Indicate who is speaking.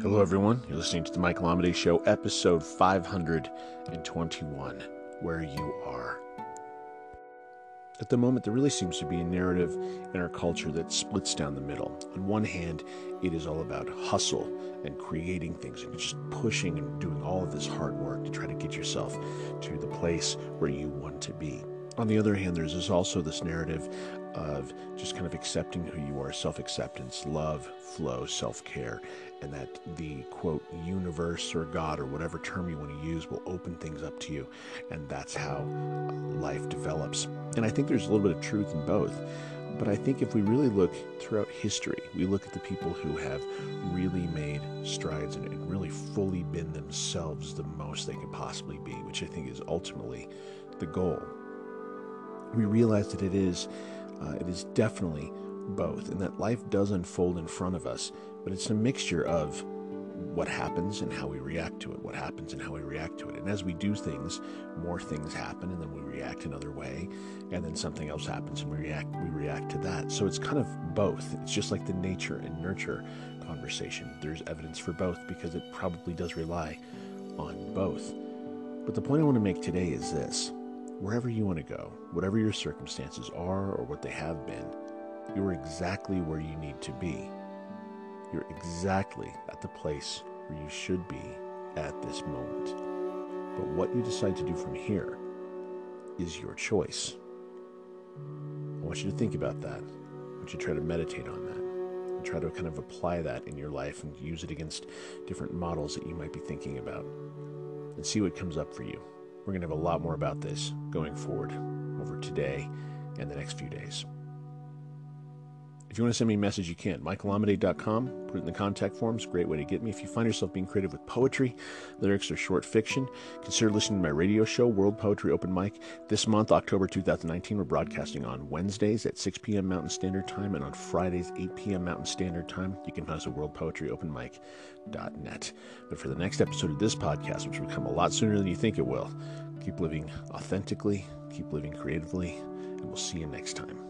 Speaker 1: Hello, everyone. You're listening to the Michael Amidei Show, episode 521 Where You Are. At the moment, there really seems to be a narrative in our culture that splits down the middle. On one hand, it is all about hustle and creating things and just pushing and doing all of this hard work to try to get yourself to the place where you want to be. On the other hand, there's also this narrative of just kind of accepting who you are, self acceptance, love, flow, self care, and that the quote universe or God or whatever term you want to use will open things up to you. And that's how life develops. And I think there's a little bit of truth in both. But I think if we really look throughout history, we look at the people who have really made strides and, and really fully been themselves the most they could possibly be, which I think is ultimately the goal. We realize that it is uh, it is definitely both, and that life does unfold in front of us, but it's a mixture of what happens and how we react to it, what happens and how we react to it. And as we do things, more things happen, and then we react another way, and then something else happens, and we react we react to that. So it's kind of both. It's just like the nature and nurture conversation. There's evidence for both because it probably does rely on both. But the point I want to make today is this wherever you want to go, whatever your circumstances are or what they have been, you're exactly where you need to be. You're exactly at the place where you should be at this moment. But what you decide to do from here is your choice. I want you to think about that. I want you to try to meditate on that and try to kind of apply that in your life and use it against different models that you might be thinking about and see what comes up for you. We're going to have a lot more about this going forward over today and the next few days. If you want to send me a message, you can. MichaelAmidei.com. Put it in the contact forms. Great way to get me. If you find yourself being creative with poetry, lyrics, or short fiction, consider listening to my radio show, World Poetry Open Mic. This month, October 2019, we're broadcasting on Wednesdays at 6 p.m. Mountain Standard Time and on Fridays, 8 p.m. Mountain Standard Time. You can find us at worldpoetryopenmic.net. But for the next episode of this podcast, which will come a lot sooner than you think it will, keep living authentically, keep living creatively, and we'll see you next time.